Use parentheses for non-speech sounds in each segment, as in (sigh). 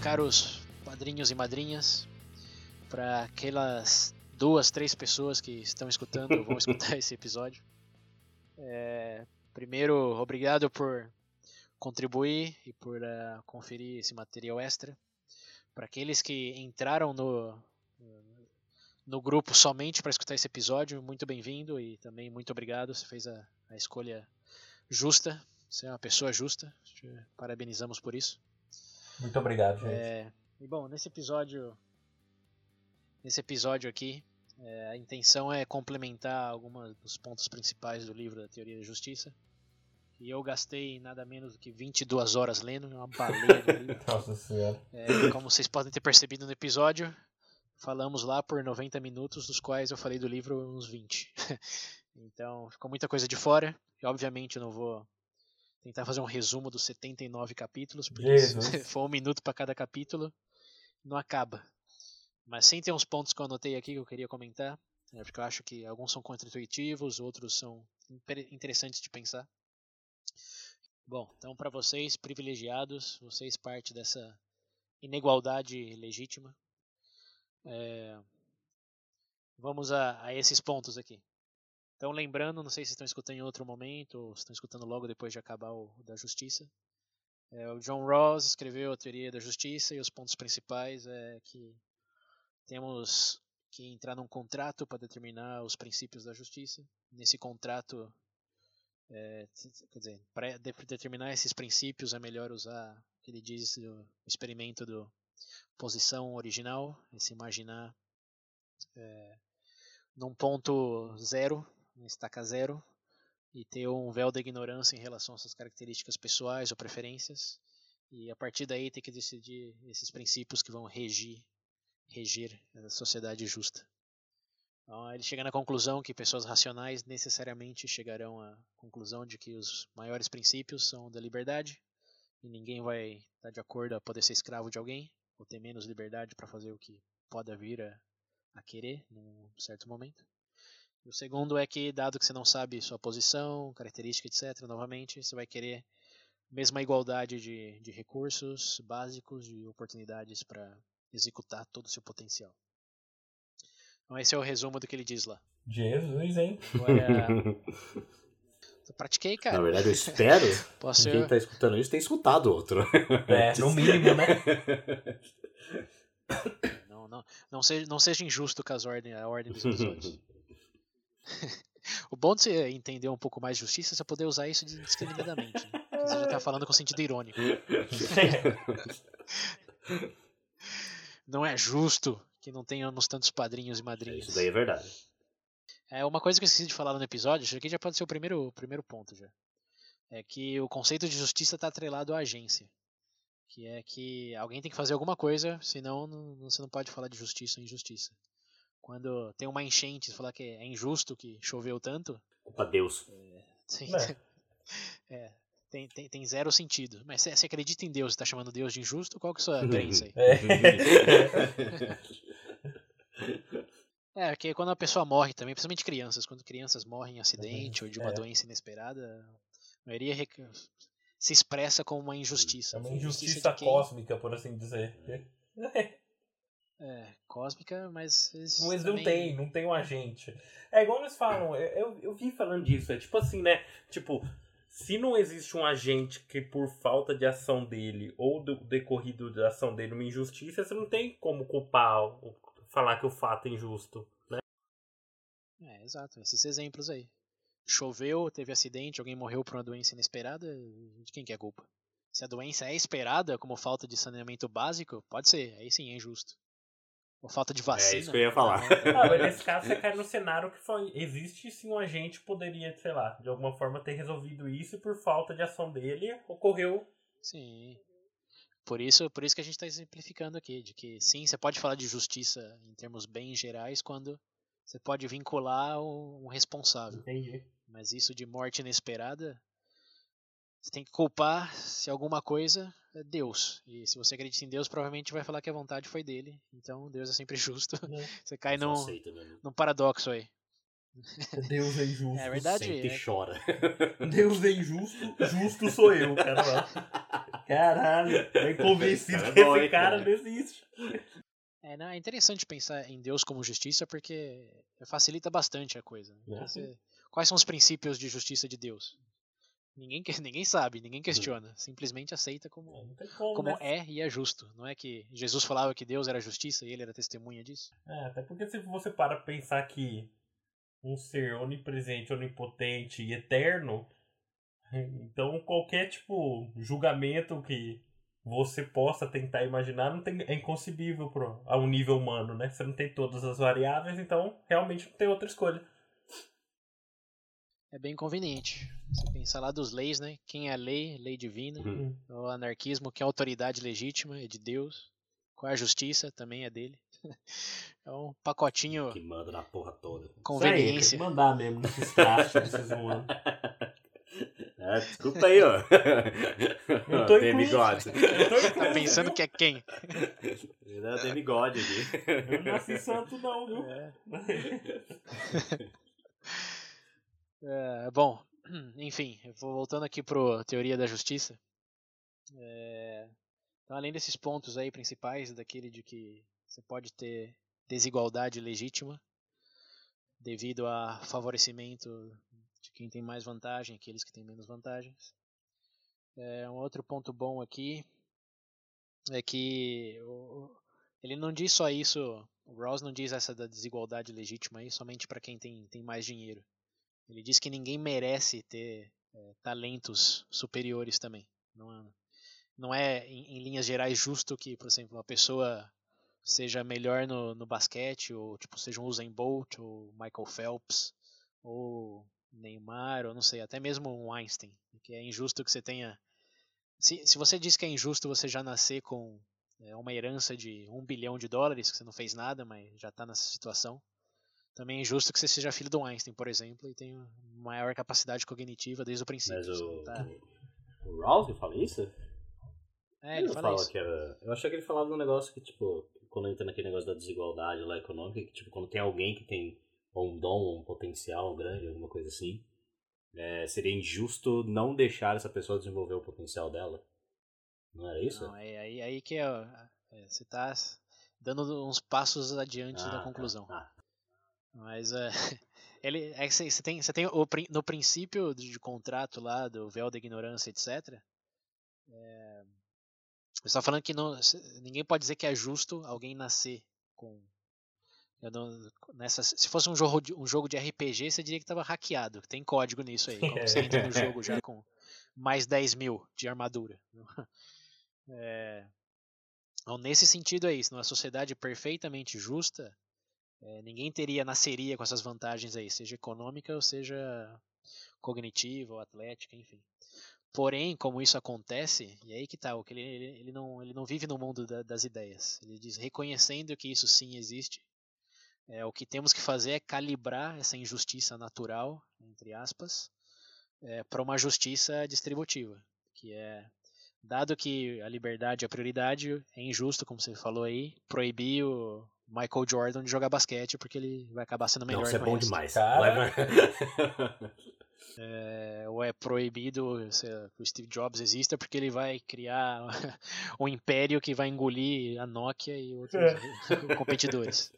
caros padrinhos e madrinhas, para aquelas duas, três pessoas que estão escutando ou vão (laughs) escutar esse episódio, é, primeiro, obrigado por contribuir e por uh, conferir esse material extra. Para aqueles que entraram no, no grupo somente para escutar esse episódio, muito bem-vindo e também muito obrigado. Você fez a, a escolha justa, você é uma pessoa justa. Te parabenizamos por isso. Muito obrigado, gente. É, e bom, nesse episódio, nesse episódio aqui, é, a intenção é complementar alguns dos pontos principais do livro da Teoria da Justiça. E eu gastei nada menos do que 22 horas lendo, uma baleia do (laughs) livro. Nossa senhora. É, como vocês podem ter percebido no episódio, falamos lá por 90 minutos, dos quais eu falei do livro uns 20. (laughs) então, ficou muita coisa de fora. E obviamente eu não vou tentar fazer um resumo dos 79 capítulos, porque (laughs) for um minuto para cada capítulo, não acaba. Mas sim tem uns pontos que eu anotei aqui que eu queria comentar, né, porque eu acho que alguns são contra-intuitivos, outros são interessantes de pensar. Bom, então para vocês, privilegiados, vocês parte dessa inigualdade legítima. É, vamos a, a, esses pontos aqui. Então, lembrando, não sei se estão escutando em outro momento ou se estão escutando logo depois de acabar o da Justiça. É, o John Rawls escreveu a Teoria da Justiça e os pontos principais é que temos que entrar num contrato para determinar os princípios da justiça. Nesse contrato, é, quer dizer, para determinar esses princípios é melhor usar o que ele diz do experimento do posição original, se imaginar é, num ponto zero, estaca zero, e ter um véu da ignorância em relação às suas características pessoais ou preferências, e a partir daí ter que decidir esses princípios que vão regir reger a sociedade justa. Então, ele chega na conclusão que pessoas racionais necessariamente chegarão à conclusão de que os maiores princípios são da liberdade e ninguém vai estar de acordo a poder ser escravo de alguém ou ter menos liberdade para fazer o que pode vir a, a querer num certo momento. E o segundo é que, dado que você não sabe sua posição, característica, etc., novamente, você vai querer mesma igualdade de, de recursos básicos, de oportunidades para executar todo o seu potencial. Então esse é o resumo do que ele diz lá. Jesus, hein? Agora, (laughs) eu pratiquei, cara. Na verdade, eu espero (laughs) Posso que quem está escutando isso tenha escutado outro. É, no mínimo, né? Não, não, não, seja, não seja injusto com as ordem, a ordem dos episódios. (laughs) o bom de você entender um pouco mais de justiça é você poder usar isso indiscriminadamente. Né? Você já está falando com sentido irônico. (laughs) não é justo que não tenhamos tantos padrinhos e madrinhas. Isso daí é verdade. É uma coisa que eu esqueci de falar no episódio, isso aqui já pode ser o primeiro, o primeiro ponto já. É que o conceito de justiça está atrelado à agência. Que é que alguém tem que fazer alguma coisa, senão não, você não pode falar de justiça ou injustiça. Quando tem uma enchente, você falar que é injusto que choveu tanto. Culpa Deus. É, sim. É. (laughs) é tem, tem, tem zero sentido. Mas você acredita em Deus e está chamando Deus de injusto? Qual que é a sua (laughs) crença aí? (laughs) É, porque quando a pessoa morre também, principalmente crianças, quando crianças morrem em acidente ou de uma é. doença inesperada, a maioria se expressa como uma injustiça. É uma injustiça, injustiça cósmica, por assim dizer. É, cósmica, mas. Mas também... não tem, não tem um agente. É igual eles falam, eu, eu, vi falando disso, é tipo assim, né? Tipo, se não existe um agente que por falta de ação dele ou do decorrido da ação dele uma injustiça, você não tem como culpar falar que o fato é injusto, né? É, exato, esses exemplos aí. Choveu, teve acidente, alguém morreu por uma doença inesperada, de quem que é a culpa? Se a doença é esperada, como falta de saneamento básico, pode ser, aí sim é injusto. Ou falta de vacina. É isso que eu ia falar. Mas nesse caso você (laughs) cai no cenário que foi, existe sim um agente poderia, sei lá, de alguma forma ter resolvido isso e por falta de ação dele ocorreu Sim. Por isso, por isso que a gente está exemplificando aqui, de que sim, você pode falar de justiça em termos bem gerais quando você pode vincular um responsável. Entendi. Mas isso de morte inesperada, você tem que culpar se alguma coisa é Deus. E se você acredita em Deus, provavelmente vai falar que a vontade foi dele. Então Deus é sempre (laughs) justo. É. Você cai num, aceita num paradoxo aí. Deus é injusto. É verdade. Senta e é- chora. Deus é injusto, justo sou eu, cara. Caralho, é convencido cara é que bom, esse cara não existe. É, não, é interessante pensar em Deus como justiça porque facilita bastante a coisa. né? É. Você- quais são os princípios de justiça de Deus? Ninguém, (laughs) ninguém sabe, ninguém questiona. Simplesmente aceita como, tem como, como né? é e é justo. Não é que Jesus falava que Deus era justiça e ele era testemunha disso? É, até porque se você para pensar que um ser onipresente, onipotente e eterno, (laughs) então qualquer tipo julgamento que você possa tentar imaginar não tem, é inconcebível pro, a um nível humano, né? Você não tem todas as variáveis, então realmente não tem outra escolha. É bem conveniente. Você pensar lá dos leis, né? Quem é a lei? Lei divina. Uhum. O anarquismo, que é a autoridade legítima, é de Deus. Qual é a justiça? Também é dele. (laughs) É um pacotinho Que manda na porra toda. conveniência. Isso aí, mandar mesmo nesses trastes desses (laughs) humanos. É, desculpa aí, ó. Eu tô (laughs) tô Tá pensando que é quem? Ainda tem bigode aqui. Eu não nasci santo não, viu? É. É, bom, (clears throat) enfim, voltando aqui pro teoria da justiça. É, então, além desses pontos aí principais, daquele de que você pode ter desigualdade legítima devido a favorecimento de quem tem mais vantagem, aqueles que têm menos vantagens. É, um outro ponto bom aqui é que o- ele não diz só isso, o Rawls não diz essa da desigualdade legítima aí somente para quem tem, tem mais dinheiro. Ele diz que ninguém merece ter é, talentos superiores também. Não é, não é em, em linhas gerais justo que, por exemplo, uma pessoa seja melhor no, no basquete, ou tipo, seja um Usain Bolt, ou Michael Phelps, ou Neymar, ou não sei, até mesmo um Einstein. Que é injusto que você tenha. Se, se você diz que é injusto você já nascer com é, uma herança de um bilhão de dólares, que você não fez nada, mas já está nessa situação. Também é injusto que você seja filho do Einstein, por exemplo, e tenha maior capacidade cognitiva desde o princípio. Mas o, tá- o fala isso? É, ele não fala fala isso. que era. Eu achei que ele falava um negócio que, tipo, quando entra naquele negócio da desigualdade lá econômica, que, tipo, quando tem alguém que tem um dom, um potencial grande, alguma coisa assim, é, seria injusto não deixar essa pessoa desenvolver o potencial dela. Não era isso? Não, é aí, aí que é, é, você está dando uns passos adiante Ah, da tá. conclusão. Ah, Mas é, (laughs) ele, é você você tem, você tem o, no princípio de, de contrato lá, do véu da ignorância, etc. É, você está falando que não, ninguém pode dizer que é justo alguém nascer com. não- nessa, se fosse um jogo, de, um jogo de RPG, você diria que estava hackeado, tem código nisso aí. Como você entra no (laughs) jogo já com mais 10 mil de armadura. (laughs) É, então, nesse sentido é isso. Numa sociedade perfeitamente justa, é, ninguém teria nasceria com essas vantagens aí, seja econômica ou seja cognitiva ou atlética, enfim. Porém, como isso acontece, e aí que tá, o que ele, ele, não, ele não vive no mundo da- das ideias. Ele diz, reconhecendo que isso sim existe, é, o que temos que fazer é calibrar essa injustiça natural, entre aspas, para uma justiça distributiva, que é dado que a liberdade é a prioridade, é injusto, como você falou aí, proibir o Michael Jordan de jogar basquete porque ele vai acabar sendo melhor não, isso é que o bom resto. demais. Cara. É, ou é proibido lá, que o Steve Jobs exista porque ele vai criar (laughs) um império que vai engolir a Nokia e outros (laughs) competidores.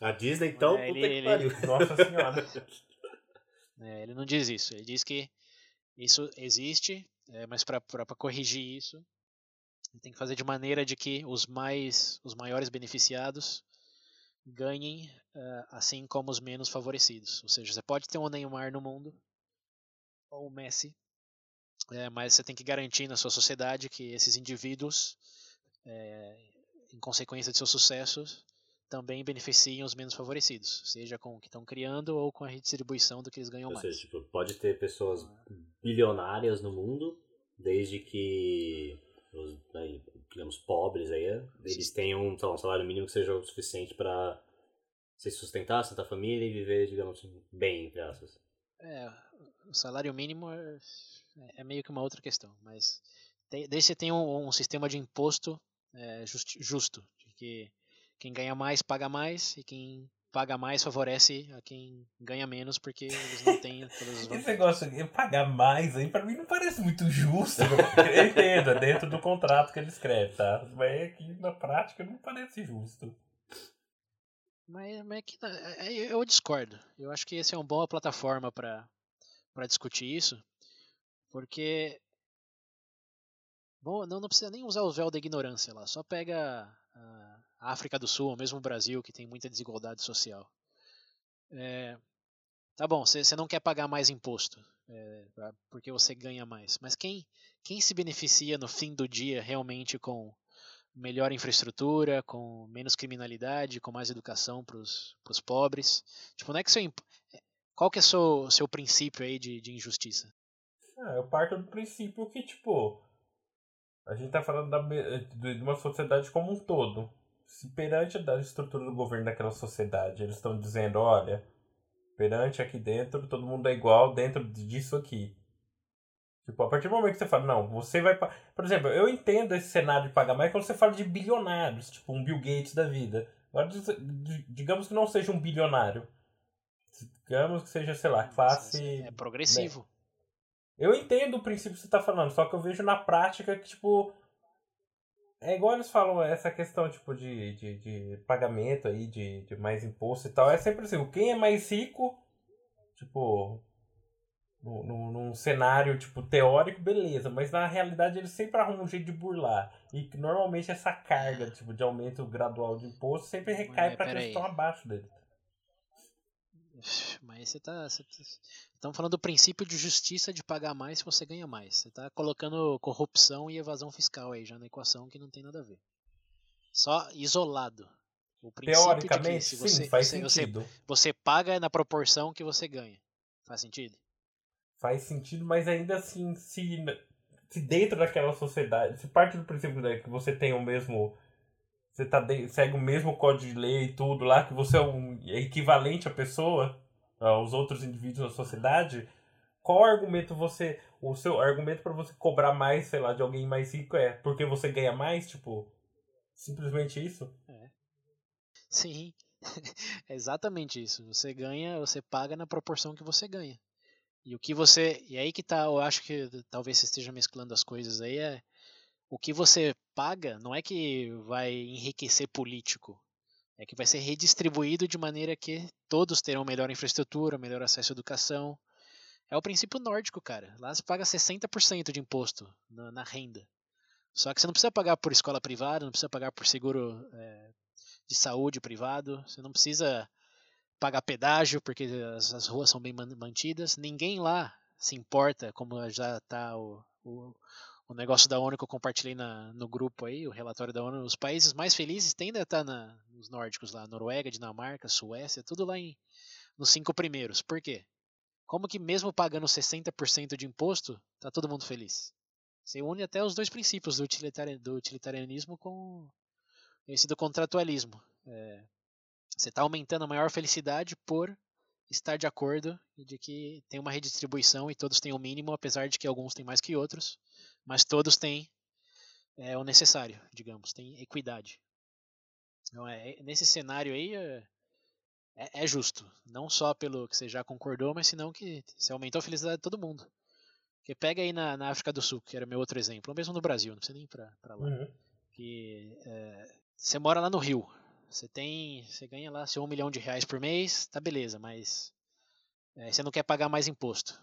A Disney, então, É, ele- ele- pariu. (laughs) Nossa senhora. É, ele não diz isso, ele diz que isso existe, é, mas para corrigir isso, ele tem que fazer de maneira de que os mais, os maiores beneficiados ganhem eh, assim como os menos favorecidos. Ou seja, você pode ter um Neymar no mundo ou o Messi, eh, mas você tem que garantir na sua sociedade que esses indivíduos, eh, em consequência de seus sucessos, também beneficiem os menos favorecidos, seja com o que estão criando ou com a redistribuição do que eles ganham Ou mais. seja, tipo, pode ter pessoas bilionárias no mundo, desde que os, aí, digamos, pobres aí, eles tenham um, um salário mínimo que seja o suficiente para se sustentar, sustentar a família e viver, digamos, bem, entre aspas. É, o salário mínimo é, é meio que uma outra questão, mas tem, daí você tem um, um sistema de imposto é, just, justo, de que quem ganha mais paga mais e quem paga mais favorece a quem ganha menos porque eles não têm todas. (laughs) Esse negócio de pagar mais aí, pra mim não parece muito justo. eu entendo, é dentro do contrato que ele escreve, tá? Mas aqui na prática não parece justo. Mas, mas é que, eu discordo. Eu acho que esse é uma boa plataforma para discutir isso, porque bom, não, não precisa nem usar o véu da ignorância lá, só pega África do Sul, ou mesmo o Brasil, que tem muita desigualdade social. É, tá bom, você não quer pagar mais imposto, é, porque você ganha mais, mas quem, quem se beneficia no fim do dia realmente com melhor infraestrutura, com menos criminalidade, com mais educação para os pobres? Tipo, não é que seu, qual que é o seu, seu princípio aí de, de injustiça? Ah, eu parto do princípio que, tipo, a gente tá falando da, de uma sociedade como um todo. Se perante a estrutura do governo daquela sociedade, eles estão dizendo, olha, perante aqui dentro, todo mundo é igual dentro disso aqui. Tipo, a partir do momento que você fala, não, você vai. Por exemplo, eu entendo esse cenário de pagar mais quando você fala de bilionários, tipo um Bill Gates da vida. Agora, digamos que não seja um bilionário. Digamos que seja, sei lá, classe. É progressivo. Eu entendo o princípio que você está falando, só que eu vejo na prática que, tipo. É igual eles falam, essa questão, tipo, de, de, de pagamento aí, de, de mais imposto e tal. É sempre assim, quem é mais rico, tipo, num, num cenário tipo teórico, beleza, mas na realidade eles sempre arrumam um jeito de burlar. E normalmente essa carga tipo, de aumento gradual de imposto sempre recai para aqueles que estão abaixo dele. Mas você tá. Você tá... Estamos falando do princípio de justiça de pagar mais se você ganha mais. Você está colocando corrupção e evasão fiscal aí já na equação que não tem nada a ver. Só isolado. O Teoricamente, de que você, sim, faz você, sentido. Você, você paga na proporção que você ganha. Faz sentido? Faz sentido, mas ainda assim, se, se dentro daquela sociedade, se parte do princípio né, que você tem o mesmo você tá de, segue o mesmo código de lei e tudo lá, que você é um é equivalente à pessoa, aos outros indivíduos da sociedade, qual argumento você. O seu argumento para você cobrar mais, sei lá, de alguém mais rico é porque você ganha mais? Tipo, simplesmente isso? É. Sim, é (laughs) exatamente isso. Você ganha, você paga na proporção que você ganha. E o que você. E aí que tá, eu acho que talvez você esteja mesclando as coisas aí, é o que você paga não é que vai enriquecer político, é que vai ser redistribuído de maneira que todos terão melhor infraestrutura, melhor acesso à educação. É o princípio nórdico, cara. Lá você paga 60% de imposto na, na, renda. Só que você não precisa pagar por escola privada, não precisa pagar por seguro é, de saúde privado, você não precisa pagar pedágio porque as, as ruas são bem mantidas. Ninguém lá se importa, como já está o, o, o negócio da ONU que eu compartilhei na, no grupo aí, o relatório da ONU, os países mais felizes tendem a estar na, nos nórdicos lá, Noruega, Dinamarca, Suécia, tudo lá em, nos cinco primeiros. Por quê? Como que mesmo pagando 60% de imposto, tá todo mundo feliz? Você une até os dois princípios do, utilitari do utilitarianismo com esse do contratualismo. É, você está aumentando a maior felicidade por estar de acordo de que tem uma redistribuição e todos têm o mínimo, apesar de que alguns têm mais que outros mas todos têm é, o necessário, digamos, tem equidade. Então, é, nesse cenário aí é, é, é, justo, não só pelo que você já concordou, mas senão que você aumentou a felicidade de todo mundo. Porque pega aí na, na África do Sul, que era meu outro exemplo, ou mesmo no Brasil, não precisa nem ir pra, pra lá. Uhum. Que é, você mora lá no Rio, você tem, você ganha lá seu um milhão de reais por mês, tá beleza, mas é, você não quer pagar mais imposto.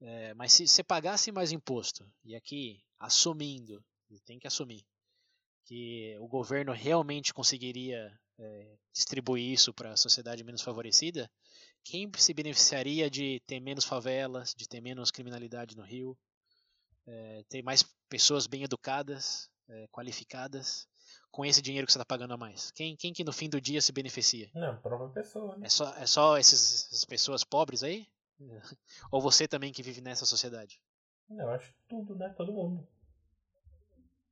É, mas se você pagasse mais imposto, e aqui assumindo, tem que assumir, que o governo realmente conseguiria é, distribuir isso para a sociedade menos favorecida, quem se beneficiaria de ter menos favelas, de ter menos criminalidade no Rio, é, ter mais pessoas bem educadas, é, qualificadas, com esse dinheiro que você está pagando a mais? Quem, quem que no fim do dia se beneficia? Não, a própria pessoa. Né? É só, é só esses, essas pessoas pobres aí? (laughs) Ou você também que vive nessa sociedade? Eu acho tudo, né? Todo mundo.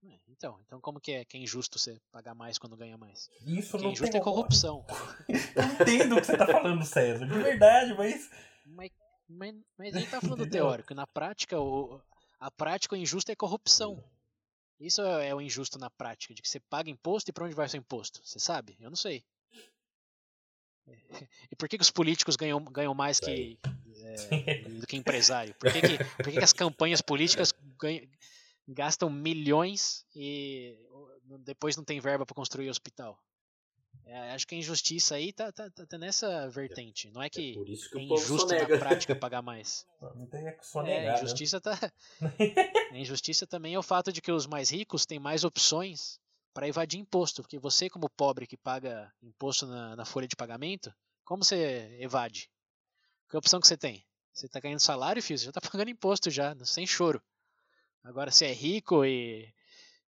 É, Então, então como que é, que é injusto você pagar mais quando ganha mais? Isso Que é não injusto tem é corrupção. (laughs) Eu entendo o que você tá falando, César. De verdade, mas. Mas, mas, mas a gente tá falando teórico. Na prática, o, a prática o injusto é corrupção. Isso é, é o injusto na prática, de que você paga imposto e pra onde vai seu imposto? Você sabe? Eu não sei. (laughs) E por que, que os políticos ganham, ganham mais que, é, do que empresário? Por que, que, por que, que as campanhas políticas ganham- gastam milhões e depois não tem verba para construir hospital? É, acho que a injustiça aí tá, tá, tá- tá nessa vertente. Não é É que por isso que é injusto na prática (laughs) pagar mais. Não tem é que só É, negar. a né? injustiça tá. (laughs) A injustiça também é o fato de que os mais ricos têm mais opções para evadir imposto, porque você, como pobre que paga imposto na, na folha de pagamento, como você evade? Que opção que você tem? Você está ganhando salário, filho, você já está (laughs) pagando imposto já, sem choro. Agora, se é rico e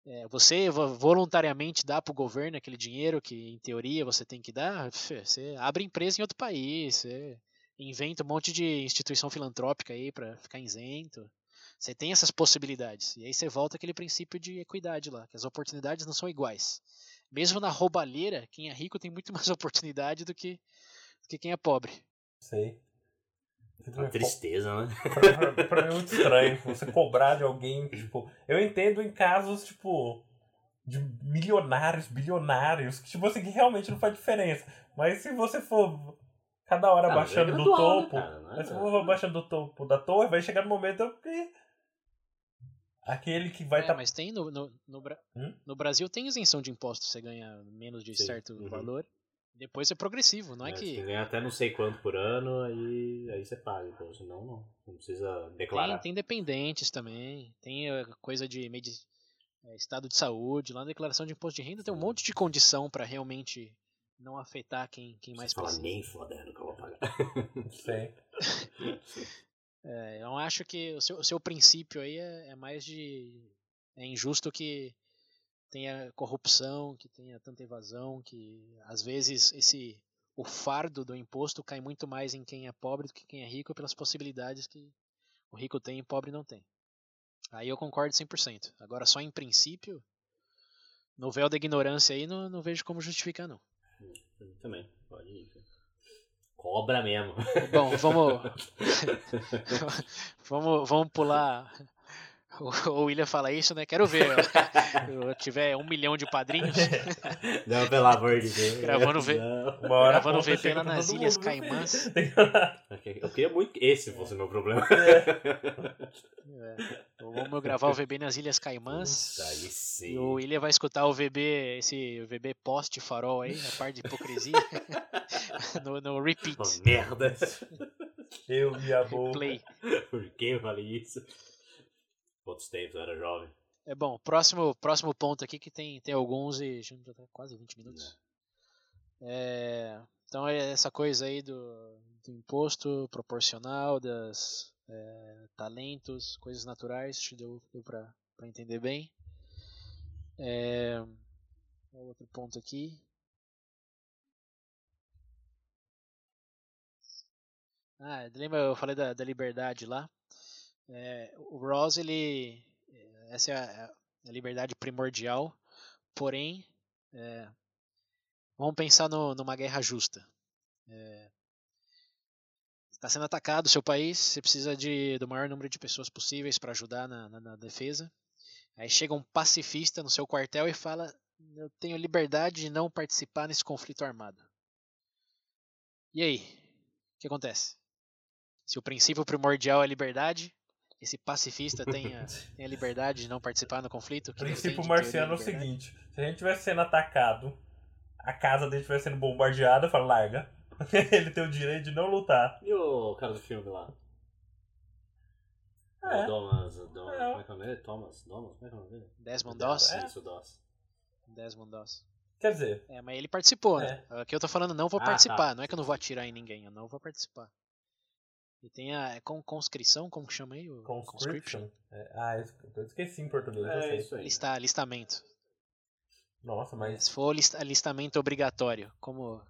é, você vo- voluntariamente dá para o governo aquele dinheiro que, em teoria, você tem que dar, você abre empresa em outro país, você inventa um monte de instituição filantrópica aí para ficar isento. Você tem essas possibilidades. E aí você volta àquele princípio de equidade lá, que as oportunidades não são iguais. Mesmo na roubalheira, quem é rico tem muito (laughs) mais oportunidade do que, do que quem é pobre. Sei. Uma tristeza, né? (laughs) pra, pra- pra mim é muito estranho você cobrar de alguém, tipo, eu entendo em casos, tipo, de milionários, bilionários, que, tipo assim, que realmente não faz diferença. Mas se você for cada hora Ah, mas baixando é do né, topo, cara? É- mas se for baixando do topo da torre, vai chegar no momento que aquele que vai É, estar... mas tem no, no, no, Bra- Hum? no Brasil tem isenção de impostos, você ganha menos de Sim, certo uhum. valor. Depois é progressivo, não é, É, que. Você ganha até não sei quanto por ano, aí, aí você paga. Então, senão não. Não precisa declarar. Tem, tem dependentes também, tem eh, coisa de medi eh, estado de saúde, lá na declaração de imposto de renda tem um monte de condição para realmente não afetar quem, quem mais Você fala precisa. nem fodendo que eu vou pagar. (laughs) É, eu acho que o seu, o seu princípio aí é, é mais de. É injusto que tenha corrupção, que tenha tanta evasão, que às vezes esse o fardo do imposto cai muito mais em quem é pobre do que quem é rico pelas possibilidades que o rico tem e o pobre não tem. Aí eu concordo 100%. Agora só em princípio, no véu da ignorância aí, não, não vejo como justificar não. Eu Também, pode ir. Cobra mesmo. Bom, vamos (laughs) (laughs) vamos, vamos pular. (laughs) O William fala isso, né? Quero ver. (laughs) Eu tiver um milhão de padrinhos (laughs) Não, pelo amor de Deus. Gravando V- gravando VP lá pra nas todo Ilhas Caimãs. Eu queria muito que esse fosse o meu problema. É, vamos gravar o VB nas Ilhas Caimãs. E o William vai escutar o VB, esse VB post farol aí, a parte de hipocrisia. no, no repeat. Oh, merda. Eu e a boca. Play. Por que eu falei isso? Outros tempos, eu era jovem. É bom, próximo, próximo ponto aqui que tem, tem alguns e já tá quase 20 minutos. É, então é essa coisa aí do, do imposto proporcional, das é, talentos, coisas naturais, que deu, deu pra, pra entender bem. É, outro ponto aqui. Ah, lembra eu falei da, da liberdade lá? É, o Ross, ele. Essa é a, a liberdade primordial, porém, é, vamos pensar no, numa guerra justa. Está sendo atacado o seu país, você precisa de, do maior número de pessoas possíveis para ajudar na, na, na defesa. Aí chega um pacifista no seu quartel e fala: Eu tenho liberdade de não participar nesse conflito armado. E aí? O que acontece? Se o princípio primordial é liberdade, esse pacifista tem a, (laughs) tem a liberdade de não participar no conflito? O que princípio marciano é o seguinte: se a gente estivesse sendo atacado, a casa dele estivesse sendo bombardeada, fala, larga. (laughs) Ele tem o direito de não lutar. E o cara do filme lá? É. O Thomas, Dom, É. como é que é o nome dele? Thomas, Thomas, como é que é o nome dele? Desmond Doss? É. Isso, Doss. Desmond Doss. Quer dizer, É, mas ele participou, né? Aqui eu tô falando não vou Ah, participar, tá. não é que eu não vou atirar em ninguém, eu não vou participar. E tem a é con- conscrição, como que chama aí? O conscription. É, ah, eu esqueci em português, eu É sei. isso aí. Lista, alistamento. Nossa, mas Se for lista- alistamento obrigatório, como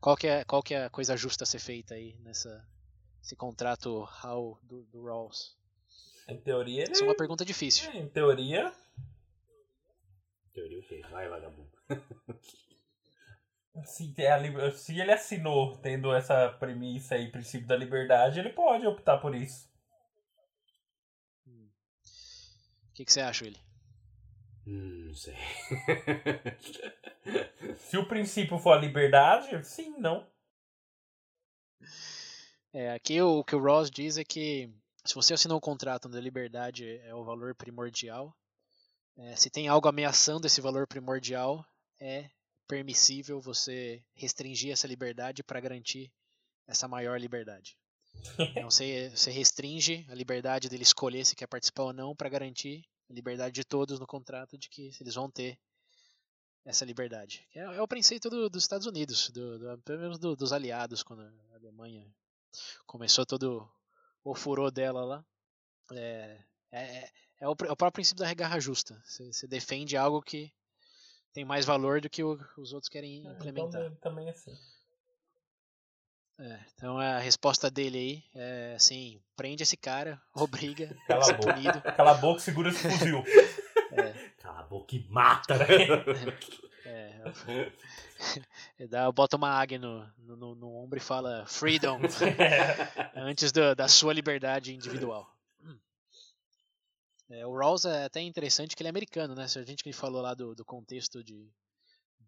qual que é qual que é a coisa justa a ser feita aí nessa esse contrato HAL do, do Rawls? em teoria ele. Essa é uma pergunta difícil. é, Em teoria. Teoria o quê? Vai, vagabundo. (laughs) Se, a se ele assinou tendo essa premissa aí, princípio da liberdade, ele pode optar por isso. O que, que você acha, Willi? Hum, não sei. (laughs) Se o princípio for a liberdade, sim, não. É, aqui o, o que o Ross diz é que se você assinou um contrato onde a liberdade é o valor primordial, é, se tem algo ameaçando esse valor primordial, é permissível você restringir essa liberdade para garantir essa maior liberdade. (laughs) Então você, você restringe a liberdade dele escolher se quer participar ou não para garantir a liberdade de todos no contrato de que eles vão ter essa liberdade. É, é o princípio do- dos Estados Unidos, do, do- pelo menos do- dos aliados, quando a Alemanha começou todo o furor dela lá. É, é, é o, pr- é o próprio princípio da regarra justa. Você, você defende algo que tem mais valor do que o- os outros querem implementar. Também, também assim. É, então a resposta dele aí é assim: prende esse cara, (laughs) obriga, Cala a boca. punido. Cala a boca, segura esse fuzil. (laughs) Cala a boca e mata, né? (laughs) É, é, dá, bota uma águia no, no, no- ombro e fala freedom antes da- da sua liberdade individual. É, o Rawls é até interessante que ele é americano, né? Se a gente que falou lá do, do contexto de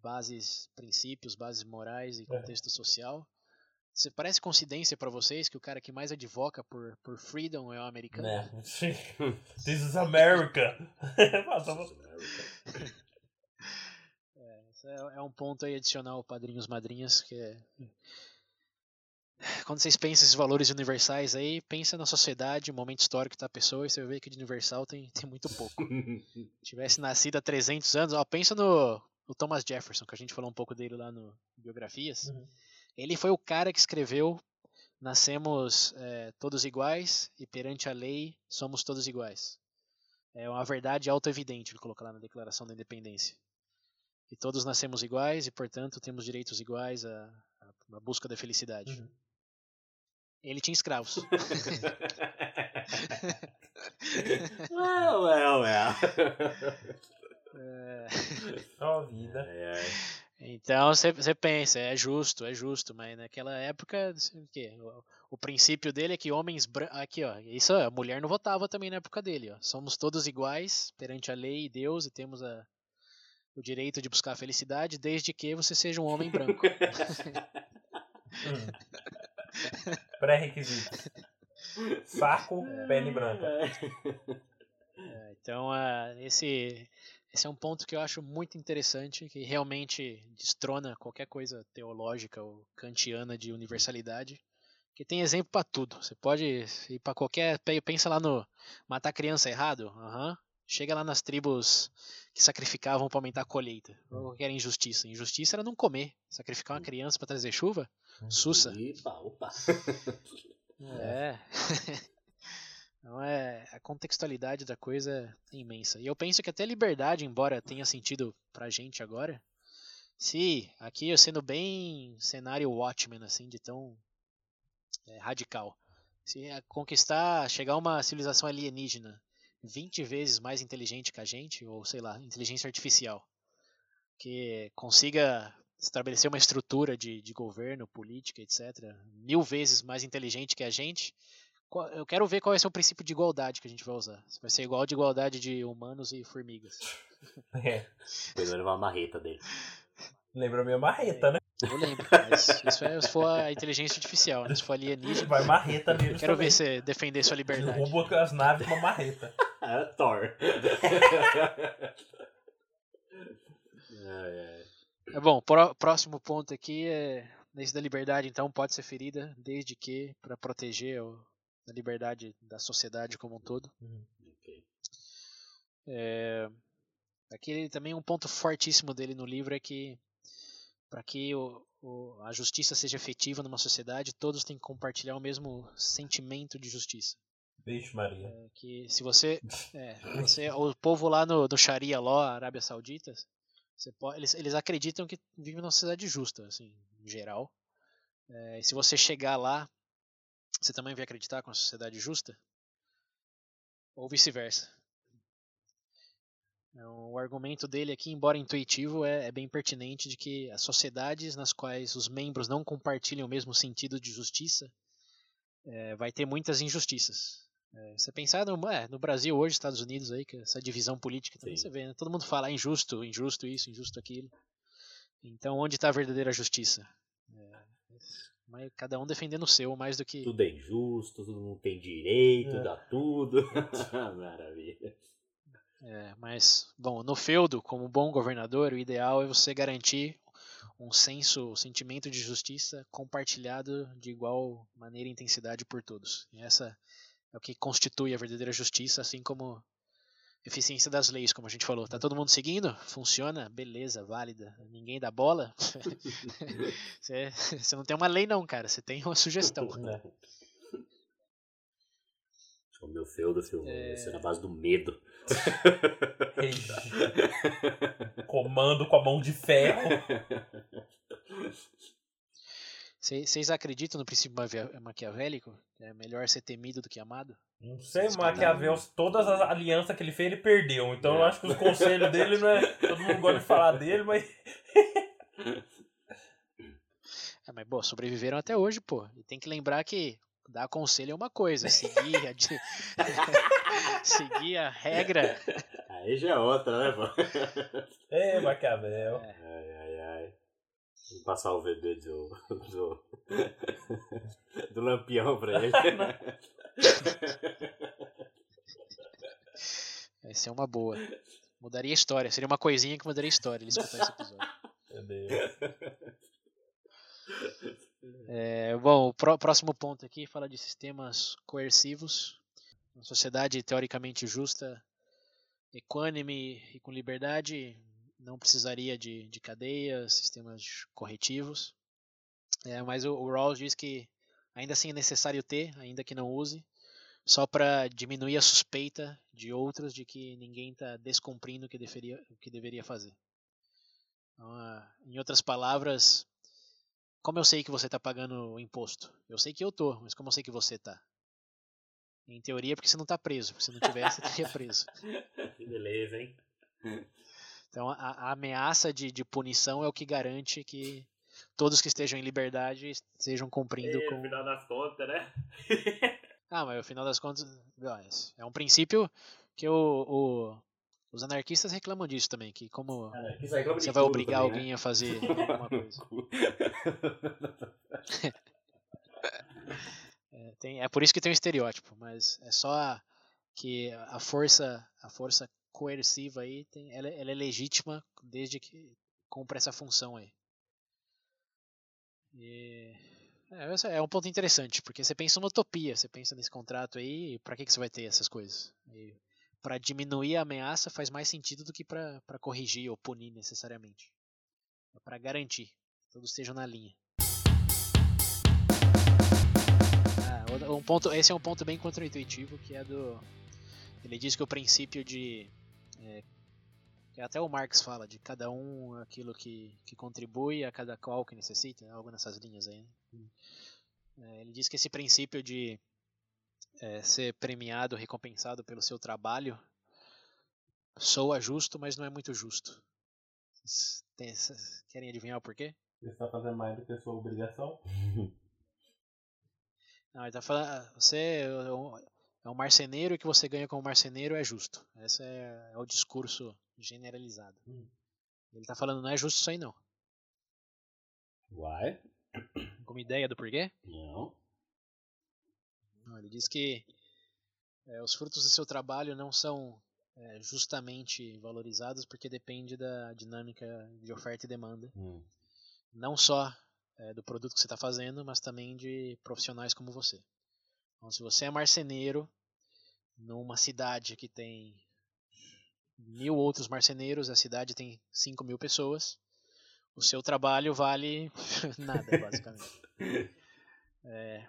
bases, princípios, bases morais e contexto social. Você parece coincidência pra vocês que o cara que mais advoca por, por freedom é o americano? né? (laughs) This is America. (laughs) Esse (laughs) é, é um ponto aí adicional, padrinhos, madrinhas, que é... Quando vocês pensam esses valores universais aí, pensa na sociedade, momento histórico da pessoa, e você vai ver que de universal tem, tem muito pouco. (laughs) Se tivesse nascido há 300 anos, ó, pensa no, no Thomas Jefferson, que a gente falou um pouco dele lá no Biografias. Uhum. Ele foi o cara que escreveu Nascemos eh, todos iguais e perante a lei somos todos iguais. É uma verdade auto-evidente, ele coloca lá na Declaração da Independência. E todos nascemos iguais e, portanto, temos direitos iguais à busca da felicidade. Uhum. Ele tinha escravos. well, well, well. É, Só a vida. É, é. Então você pensa, é justo, é justo, mas naquela época, assim, o quê? O, o princípio dele é que homens brancos. Aqui, ó, isso a mulher não votava também na época dele, ó. Somos todos iguais perante a lei e Deus e temos a, o direito de buscar a felicidade desde que você seja um homem branco. (laughs) (laughs) (laughs) Pré-requisitos. Saco, pele branca. É, então, ah, esse, esse é um ponto que eu acho muito interessante, que realmente destrona qualquer coisa teológica ou kantiana de universalidade, que tem exemplo para tudo. Você pode ir para qualquer. pe- Pensa lá no matar criança errado, aham. chega lá nas tribos que sacrificavam para aumentar a colheita. Qual que era injustiça? Injustiça era não comer. Sacrificar uma criança para trazer chuva? Sussa. Opa, opa. (laughs) É. Então é a contextualidade da coisa é imensa. E eu penso que até liberdade, embora tenha sentido pra gente agora, se aqui eu sendo bem cenário Watchmen assim, de tão é, radical, se é conquistar, chegar a uma civilização alienígena 20 vezes mais inteligente que a gente, ou sei lá, inteligência artificial, que consiga estabelecer uma estrutura de, de governo, política, etc., mil vezes mais inteligente que a gente, eu quero ver qual vai ser o princípio de igualdade que a gente vai usar. Se vai ser igual de igualdade de humanos e formigas. (laughs) É. Depois vai levar a marreta dele. Lembra minha marreta, né? Eu lembro, mas isso é se for a inteligência artificial, né? se for alienígena. Vai marreta neles Quero também. ver você defender sua liberdade. Derruba as naves com uma marreta. É Thor. ai, ai. É bom, pró- próximo ponto aqui é lei da liberdade, então pode ser ferida desde que para proteger o- a liberdade da sociedade como um todo. Ok. É, aqui também um ponto fortíssimo dele no livro é que para que o- o- a justiça seja efetiva numa sociedade, todos têm que compartilhar o mesmo sentimento de justiça. Vixe, Maria. É que se você, (laughs) é, você o povo lá no, do Sharia Law, Arábia Saudita, você pode, eles, eles acreditam que vivem numa sociedade justa, assim, em geral. É, e se você chegar lá, você também vai acreditar com a sociedade justa? Ou vice-versa? Então, o argumento dele aqui, embora intuitivo, é, é, bem pertinente de que as sociedades nas quais os membros não compartilham o mesmo sentido de justiça é, vai ter muitas injustiças. É, você pensar no, é, no, Brasil hoje, Estados Unidos aí, que essa divisão política também Sim. você vê, né? todo mundo fala injusto, injusto isso, injusto aquilo. Então, onde está a verdadeira justiça? Mas cada um defendendo o seu mais do que. Tudo é injusto, todo mundo tem direito, é. dá tudo. (laughs) Maravilha. É, mas, bom, no feudo, como bom governador, o ideal é você garantir um senso, um sentimento de justiça compartilhado de igual maneira e intensidade por todos. E essa é o que constitui a verdadeira justiça, assim como eficiência das leis, como a gente falou. Tá todo mundo seguindo? Funciona? Beleza, válida. Ninguém dá bola? (laughs) você, você, não tem uma lei não, cara. Você tem uma sugestão. Né? (laughs) O meu feudo, filho, é... isso é na base do medo. (laughs) Comando com a mão de ferro. Vocês acreditam no princípio maquiavélico? É melhor ser temido do que amado? Não sei, o Maquiavel, todas as alianças que ele fez, ele perdeu. Então é. eu acho que os conselhos dele não é. Todo mundo gosta de falar dele, mas. (laughs) é, mas, pô, sobreviveram até hoje, pô. E tem que lembrar que dar conselho é uma coisa, seguir a, (laughs) seguir a regra. Aí já é outra, né, pô? É, Maquiavel. É. Ai, ai, ai. Passar o VD do, (laughs) do, do Lampião pra ele. (laughs) Essa é uma boa. Mudaria a história. Seria uma coisinha que mudaria a história ele escutar esse episódio. É, bom, o próximo ponto aqui fala de sistemas coercivos. Uma sociedade teoricamente justa, equânime e com liberdade não precisaria de, de cadeias, sistemas corretivos. É, mas o, o Rawls diz que ainda assim é necessário ter, ainda que não use, só para diminuir a suspeita de outros de que ninguém está descumprindo o que deveria, o que deveria fazer. Então, em outras palavras, como eu sei que você está pagando o imposto? Eu sei que eu tô, mas como eu sei que você está? Em teoria, porque você não está preso. Porque se não tivesse, estaria preso. (laughs) Que beleza, hein? Então a, a ameaça de, de, punição é o que garante que todos que estejam em liberdade estejam cumprindo e, com. No final das contas, né? (laughs) ah, mas no final das contas. É um princípio que o, o os anarquistas reclamam disso também, que como você vai obrigar também, alguém né? a fazer (laughs) alguma coisa. (laughs) é, tem, é por isso que tem um estereótipo, mas é só que a força, a força coerciva aí, tem, ela, ela é legítima desde que cumpra essa função aí. E, é, é, um ponto interessante, porque você pensa uma utopia, você pensa nesse contrato aí, para que, que você vai ter essas coisas? Para diminuir a ameaça faz mais sentido do que para corrigir ou punir necessariamente. É para garantir que todos estejam na linha. Ah, um ponto, esse é um ponto bem contraintuitivo, que é do... Ele diz que o princípio de é, até o Marx fala de cada um aquilo que, que contribui a cada qual que necessita, algo nessas linhas aí. Né? É, ele diz que esse princípio de é, ser premiado, recompensado pelo seu trabalho, soa justo, mas não é muito justo. Tem, querem adivinhar o porquê? Você está fazendo mais do que a sua obrigação? (laughs) Não, ele está falando. Você é um marceneiro e que você ganha como marceneiro é justo. Esse é, é o discurso generalizado. Hum. Ele tá falando, não é justo isso aí não. Why? Como ideia do porquê? Não. não ele diz que é, os frutos do seu trabalho não são é, justamente valorizados porque depende da dinâmica de oferta e demanda. Hum. Não só é, do produto que você está fazendo, mas também de profissionais como você. Então, se você é marceneiro numa cidade que tem mil outros marceneiros, a cidade tem cinco mil pessoas, o seu trabalho vale (laughs) nada, basicamente. (laughs) É,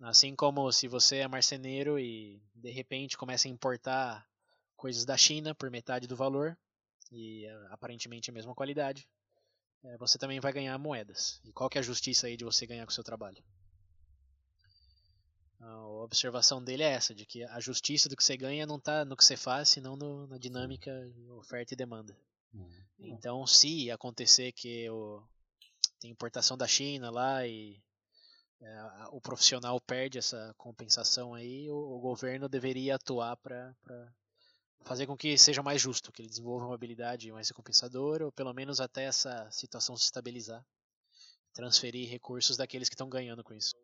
assim como se você é marceneiro e de repente começa a importar coisas da China por metade do valor e aparentemente a mesma qualidade, é, você também vai ganhar moedas. E qual que é a justiça aí de você ganhar com o seu trabalho? A observação dele é essa, de que a justiça do que você ganha não está no que você faz, senão no, na dinâmica oferta e demanda. Uhum. Então, se acontecer que o, tem importação da China lá e é, o profissional perde essa compensação aí, o, o governo deveria atuar para fazer com que seja mais justo, que ele desenvolva uma habilidade mais recompensadora, ou pelo menos até essa situação se estabilizar, transferir recursos daqueles que estão ganhando com isso.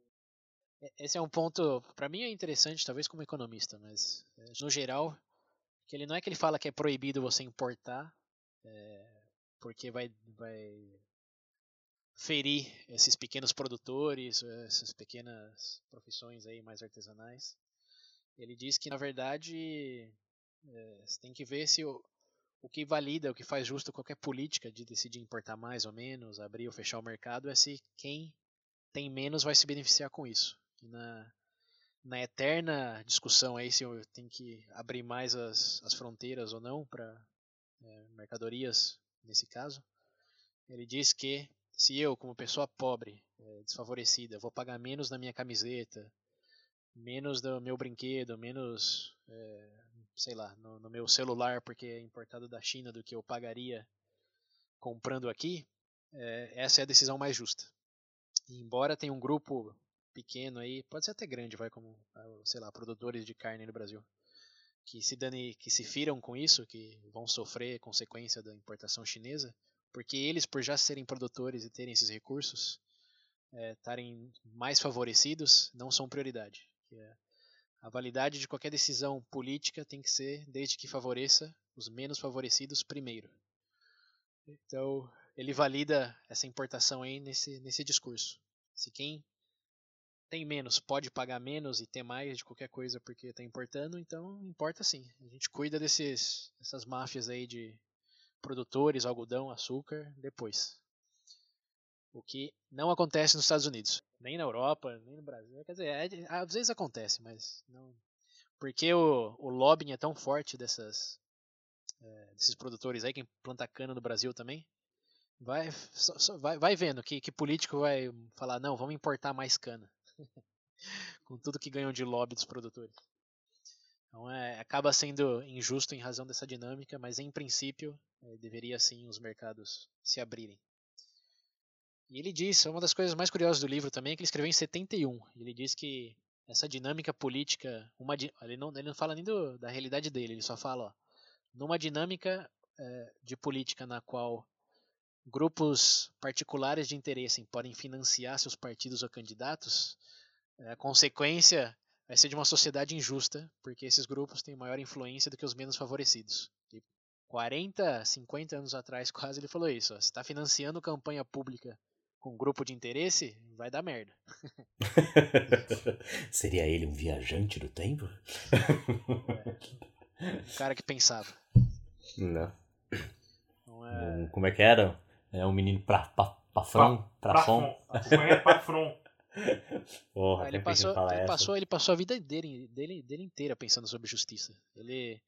Esse é um ponto, para mim é interessante, talvez como economista, mas é, no geral, que ele não é que ele fala que é proibido você importar, é, porque vai, vai ferir esses pequenos produtores, essas pequenas profissões aí mais artesanais. Ele diz que na verdade é, você tem que ver se o, o que valida, o que faz justo qualquer política de decidir importar mais ou menos, abrir ou fechar o mercado, é se quem tem menos vai se beneficiar com isso. Na, na eterna discussão aí se tem que abrir mais as, as fronteiras ou não para é, mercadorias, nesse caso, ele diz que se eu, como pessoa pobre, é, desfavorecida, vou pagar menos na minha camiseta, menos do meu brinquedo, menos é, sei lá, no, no, meu celular porque é importado da China do que eu pagaria comprando aqui, é, essa é a decisão mais justa. E embora tenha um grupo pequeno aí, pode ser até grande, vai como, sei lá, produtores de carne no Brasil, que se dane, que se firam com isso, que vão sofrer consequência da importação chinesa, porque eles, por já serem produtores e terem esses recursos, estarem é, mais favorecidos, não são prioridade. É, a validade de qualquer decisão política tem que ser desde que favoreça os menos favorecidos primeiro. Então, ele valida essa importação aí nesse, nesse discurso. Se quem tem menos pode pagar menos e ter mais de qualquer coisa porque está importando, então importa sim. A gente cuida desses, dessas máfias aí de produtores, algodão, açúcar, depois. O que não acontece nos Estados Unidos, nem na Europa, nem no Brasil. Quer dizer, é, às vezes acontece, mas não. Porque o, o lobbying é tão forte dessas, é, desses produtores aí, quem planta cana no Brasil também, vai, só, só, vai, vai vendo que, que político vai falar: não, vamos importar mais cana. Com tudo que ganham de lobby dos produtores. Então é, acaba sendo injusto em razão dessa dinâmica, mas em princípio é, deveria sim os mercados se abrirem. E ele diz, uma das coisas mais curiosas do livro também é que ele escreveu em 71. Ele diz que essa dinâmica política, uma, ele, não, ele não fala nem do, da realidade dele, ele só fala, ó, numa dinâmica é, de política na qual grupos particulares de interesse podem financiar seus partidos ou candidatos, a consequência vai ser de uma sociedade injusta, porque esses grupos têm maior influência do que os menos favorecidos. E 40, 50 anos atrás, (laughs) quase ele falou isso. Ó, você está financiando campanha pública com grupo de interesse, vai dar merda. (laughs) Seria ele um viajante do tempo? É. Um cara que pensava. Não. Não é... Como é que era? É um menino pra, pra, pra front, pra, pra som. É pra front. (laughs) Porra, ele, passou, ele, passou, ele passou a vida dele, dele, dele inteira pensando sobre justiça. Ele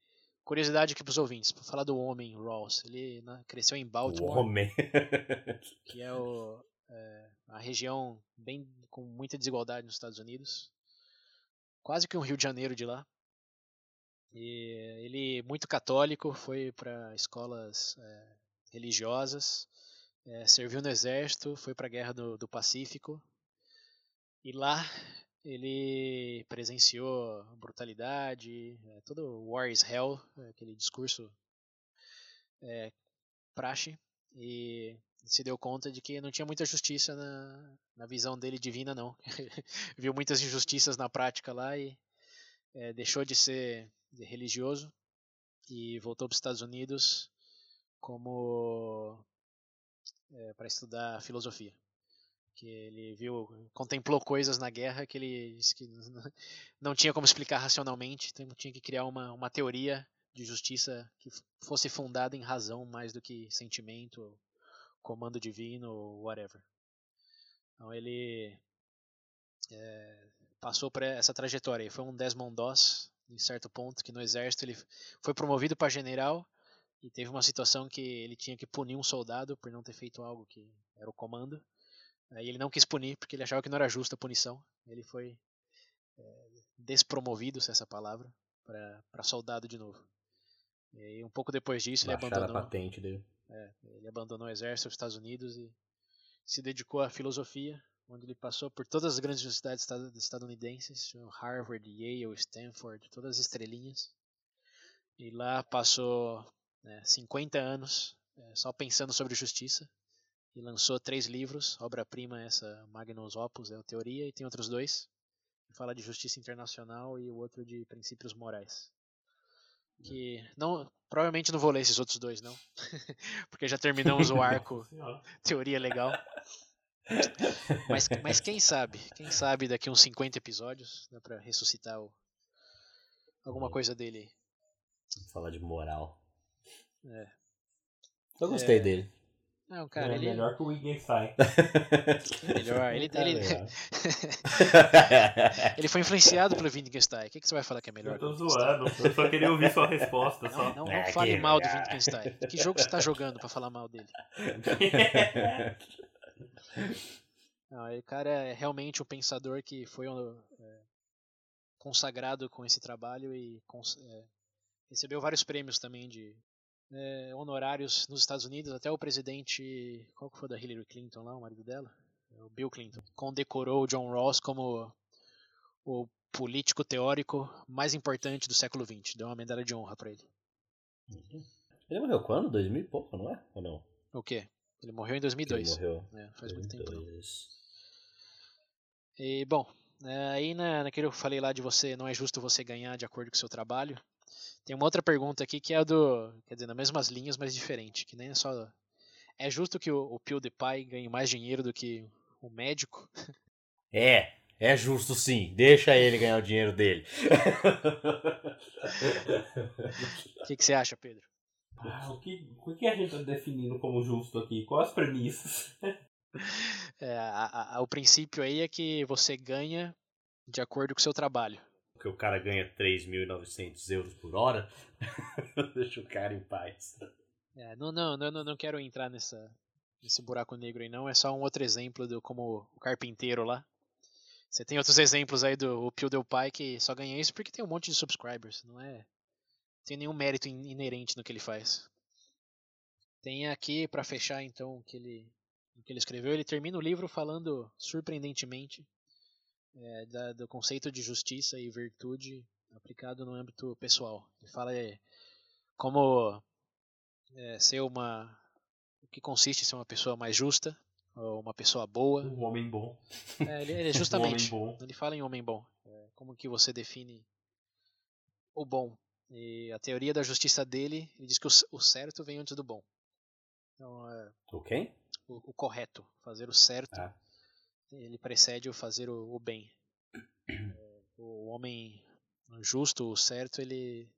curiosidade aqui para os ouvintes, para falar do homem Rawls. Ele né, cresceu em Baltimore. O homem. (laughs) que é o, é, a região bem com muita desigualdade nos Estados Unidos, quase que um Rio de Janeiro de lá. E ele muito católico, foi para escolas é, religiosas, é, serviu no exército, foi para a guerra do, do Pacífico e lá ele presenciou brutalidade, é, todo War is Hell, aquele discurso é, praxe, e se deu conta de que não tinha muita justiça na, na visão dele divina, não. (laughs) Viu muitas injustiças na prática lá e é, deixou de ser religioso e voltou para os Estados Unidos como é, para estudar filosofia. Que ele viu, contemplou coisas na guerra que ele disse que (laughs) não tinha como explicar racionalmente, então tinha que criar uma, uma teoria de justiça que fosse fundada em razão mais do que sentimento comando divino whatever. Então ele é, passou por essa trajetória. Foi um Desmond Doss, em certo ponto, que no exército ele foi promovido para general e teve uma situação que ele tinha que punir um soldado por não ter feito algo que era o comando. Aí ele não quis punir porque ele achava que não era justa a punição. Ele foi é, despromovido, se é essa palavra, para soldado de novo. E um pouco depois disso ele abandonou, a patente dele. é, ele abandonou o exército dos Estados Unidos e se dedicou à filosofia, onde ele passou por todas as grandes universidades estad- estadunidenses, Harvard, Yale, Stanford, todas as estrelinhas. E lá passou né, 50 anos é, só pensando sobre justiça e lançou três livros, obra-prima essa Magnus Opus, é a teoria, e tem outros dois. que Fala de justiça internacional e o outro de princípios morais. Que não, provavelmente não vou ler esses outros dois não, (laughs) porque já terminamos o arco (laughs) teoria legal. Mas, mas quem sabe? Quem sabe daqui uns 50 episódios dá pra ressuscitar o- alguma coisa dele. Falar de moral. É. Eu gostei É. dele. Não, cara, é ele melhor que o Wittgenstein. (laughs) melhor. Ele, Tá ele, legal. (laughs) ele foi influenciado pelo Wittgenstein. O que, que você vai falar que é melhor? Eu tô zoando. Eu só queria ouvir sua resposta. Não, Só. não, não É, fale que mal do. Wittgenstein. Que jogo você tá jogando pra falar mal dele? (laughs) Não, o cara é realmente um pensador que foi um, é, consagrado com esse trabalho e cons- é, recebeu vários prêmios também de é, honorários nos Estados Unidos. Até o presidente, qual que foi da Hillary Clinton lá, o marido dela? O Bill Clinton. Condecorou o John Ross como o político teórico mais importante do século XX. Deu uma medalha de honra pra ele. Ele morreu quando? 2000 e pouco, não é? Ou não? O quê? Ele morreu em 2002. Ele morreu. É, faz muito tempo. 2002. E, bom, é, aí na, naquele que eu falei lá de você, não é justo você ganhar de acordo com o seu trabalho. Tem uma outra pergunta aqui que é a do, quer dizer, nas mesmas linhas, mas diferente, que nem é só é justo que o, o PewDiePie ganhe mais dinheiro do que o médico? (laughs) É, é justo sim. Deixa ele ganhar o dinheiro dele. (laughs) O que, que você acha, Pedro? Ah, o, que, o que a gente tá definindo como justo aqui? Quais as premissas? (laughs) É, a- a- o princípio aí é que você ganha de acordo com o seu trabalho. Porque o cara ganha 3.900 euros por hora. (laughs) Deixa o cara em paz. É, não, não, não, não- quero entrar nessa, nesse buraco negro aí não, é só um outro exemplo do como o carpinteiro lá. Você tem outros exemplos aí do PewDiePie que só ganha isso porque tem um monte de subscribers, não é? Tem nenhum mérito in- inerente no que ele faz. Tem aqui pra fechar então o que ele o que ele escreveu, ele termina o livro falando surpreendentemente é, da- do conceito de justiça e virtude aplicado no âmbito pessoal. Ele fala é, como é, ser uma o que consiste em ser uma pessoa mais justa ou uma pessoa boa Um homem bom. é, ele, ele (laughs) Um justamente bom. ele fala em homem bom É, como que você define o bom e a teoria da justiça dele ele diz que o, o certo vem antes do bom então é, O quem? o, o correto fazer o certo Ah. Ele precede o fazer o, o bem É, o homem justo o certo ele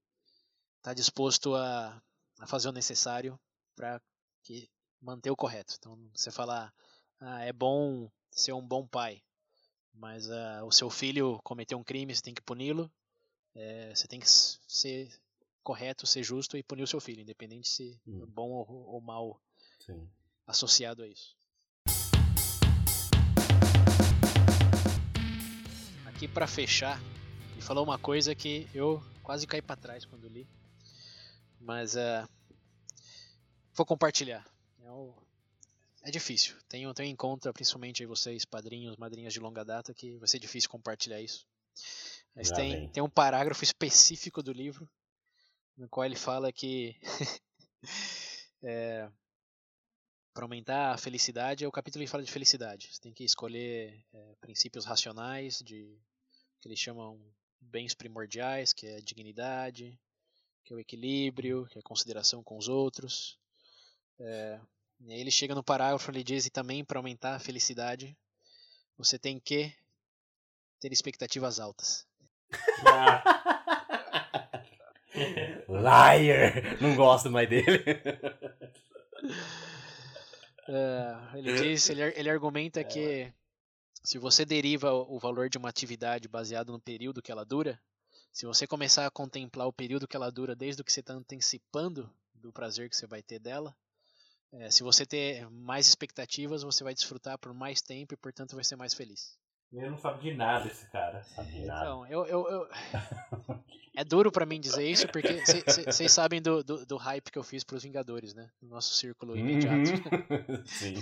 está disposto a, a fazer o necessário para que manter o correto então você falar ah, é bom ser um bom pai mas ah, o seu filho cometeu um crime você tem que puni-lo é, você tem que ser correto ser justo e punir o seu filho independente se Hum. é bom ou, ou mal Sim. associado a isso. Aqui para fechar, ele falou uma coisa que eu quase caí para trás quando li, mas eh, vou compartilhar. É, o- é difícil. Tenho, tenho em conta, principalmente aí vocês, padrinhos, madrinhas de longa data, que vai ser difícil compartilhar isso. Mas tem, tem um parágrafo específico do livro no qual ele fala que (laughs) para aumentar a felicidade, é o capítulo que fala de felicidade. Você tem que escolher é, princípios racionais, de que eles chamam bens primordiais, que é a dignidade, que é o equilíbrio, que é a consideração com os outros. É, e aí ele chega no parágrafo, ele diz, e também para aumentar a felicidade, você tem que ter expectativas altas. Ah, (laughs) Liar! Não gosto mais dele. É, ele diz, ele, ele argumenta que se você deriva o valor de uma atividade baseado no período que ela dura, se você começar a contemplar o período que ela dura desde o que você está antecipando do prazer que você vai ter dela, é, se você ter mais expectativas, você vai desfrutar por mais tempo e, portanto, vai ser mais feliz. Ele não sabe de nada, esse cara. Sabe de nada. Então, eu, eu, eu- É duro pra mim dizer isso, porque vocês sabem do, do, do hype que eu fiz pros Vingadores, né? No nosso círculo imediato. Uhum. (laughs) Sim.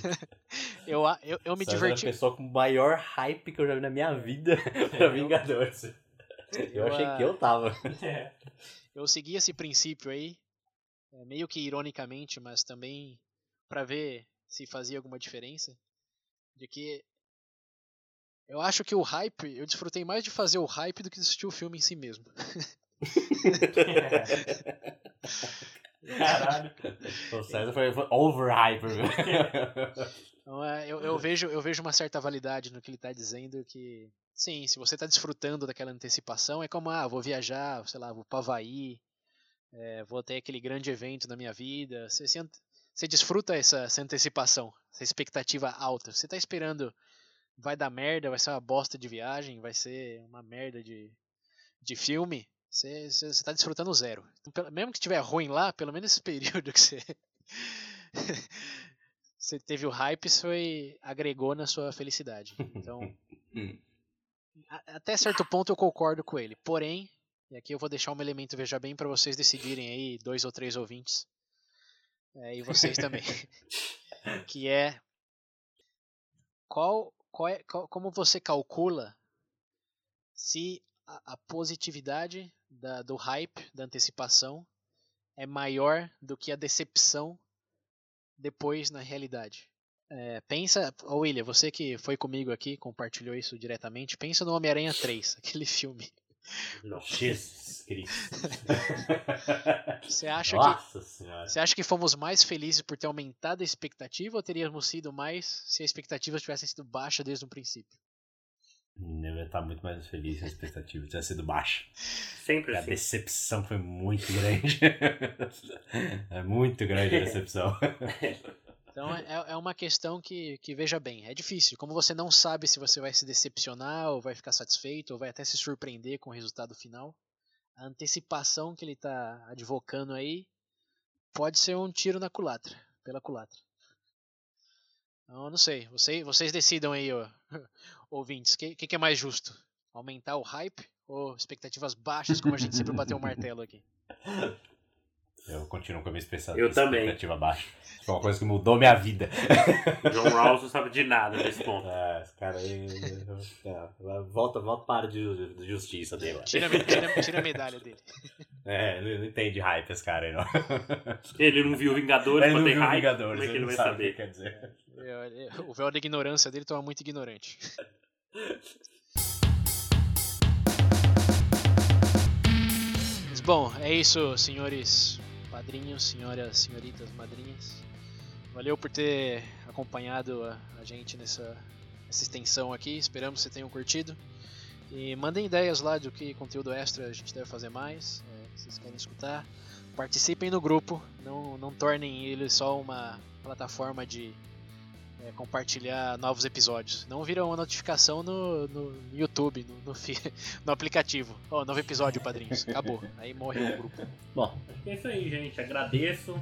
Eu, eu, eu me César diverti. É a pessoa com o maior hype que eu já vi na minha vida (laughs) pra Vingadores. Eu achei ah, que eu tava. (laughs) É. Eu segui esse princípio aí, é, meio que ironicamente, mas também pra ver se fazia alguma diferença, de que eu acho que o hype, eu desfrutei mais de fazer o hype do que de assistir o filme em si mesmo. Caralho. O César foi, overhyper. Então, é, eu, eu vejo, eu vejo uma certa validade no que ele está dizendo que, sim, se você está desfrutando daquela antecipação, é como, ah, vou viajar, sei lá, vou para Havaí, é, vou ter aquele grande evento na minha vida. Você, se ante- você desfruta essa, essa antecipação, essa expectativa alta. Você está esperando, vai dar merda, vai ser uma bosta de viagem, vai ser uma merda de, de filme. Você está desfrutando zero. Então, pelo- mesmo que estiver ruim lá, pelo menos esse (laughs) período que você (laughs) você teve o hype, isso foi agregou na sua felicidade. Então, a- até certo ponto eu concordo com ele. Porém, e aqui eu vou deixar um elemento veja bem para vocês decidirem aí, dois ou três ouvintes, é, e vocês também, (laughs) que é qual é qual- como você calcula se a, a positividade da- do hype, da antecipação, é maior do que a decepção depois na realidade. É, pensa, ô William, você que foi comigo aqui, compartilhou isso diretamente, pensa no Homem-Aranha 3, (laughs) aquele filme. (laughs) Jesus Cristo. Você acha que Nossa senhora. você acha que fomos mais felizes por ter aumentado a expectativa ou teríamos sido mais se a expectativa tivesse sido baixa desde o princípio? Eu ia estar muito mais feliz se a expectativa tivesse sido baixa. Sempre A assim. decepção foi muito grande. (laughs) é muito grande a decepção. (laughs) Então é, é uma questão que, que, veja bem, é difícil. Como você não sabe se você vai se decepcionar, ou vai ficar satisfeito, ou vai até se surpreender com o resultado final, a antecipação que ele está advocando aí pode ser um tiro na culatra, pela culatra. Então, não sei, vocês, vocês decidam aí, ó, (laughs) ouvintes, o que, que, que é mais justo? Aumentar o hype ou expectativas baixas, como a gente sempre bateu o martelo aqui? (laughs) Eu continuo com a minha expectativa, Eu também. expectativa baixa. Foi uma coisa que mudou minha vida. (laughs) John Rawls não sabe de nada nesse ponto. Ah, esse cara aí. é, volta, volta para de, ju- de justiça dele. Tira, tira, tira a medalha dele. É, não, entende hype esse cara aí, não. Ele não viu Vingadores Ele não viu hype. Vingadores, Como é que ele não vai sabe saber? o que quer dizer. Eu- O véu da ignorância dele tava muito ignorante. Bom, é isso, senhores padrinhos, senhoras, senhoritas, madrinhas. Valeu por ter acompanhado a, a gente nessa, nessa extensão aqui. Esperamos que vocês tenham curtido. E mandem ideias lá do que conteúdo extra a gente deve fazer mais, é, vocês querem escutar. Participem no grupo, não, não tornem ele só uma plataforma de é, compartilhar novos episódios. Não vira uma notificação no, no YouTube, no, no, fi- (laughs) no aplicativo. Ó, novo episódio, padrinhos. Acabou. Aí morreu o grupo. Bom, É isso aí, gente. Agradeço.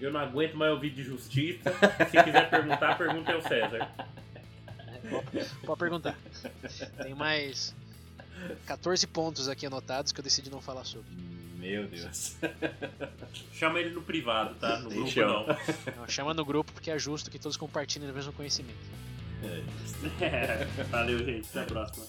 Eu não aguento mais ouvir de justiça. Se quiser perguntar, pergunta ao César. Pode, pode perguntar. Tem mais 14 pontos aqui anotados que eu decidi não falar sobre. Meu Deus. Chama ele no privado, tá? No grupo Chama. não. (laughs) Não, chama no grupo porque é justo que todos compartilhem o mesmo conhecimento. (laughs) É, valeu, gente. Até a próxima.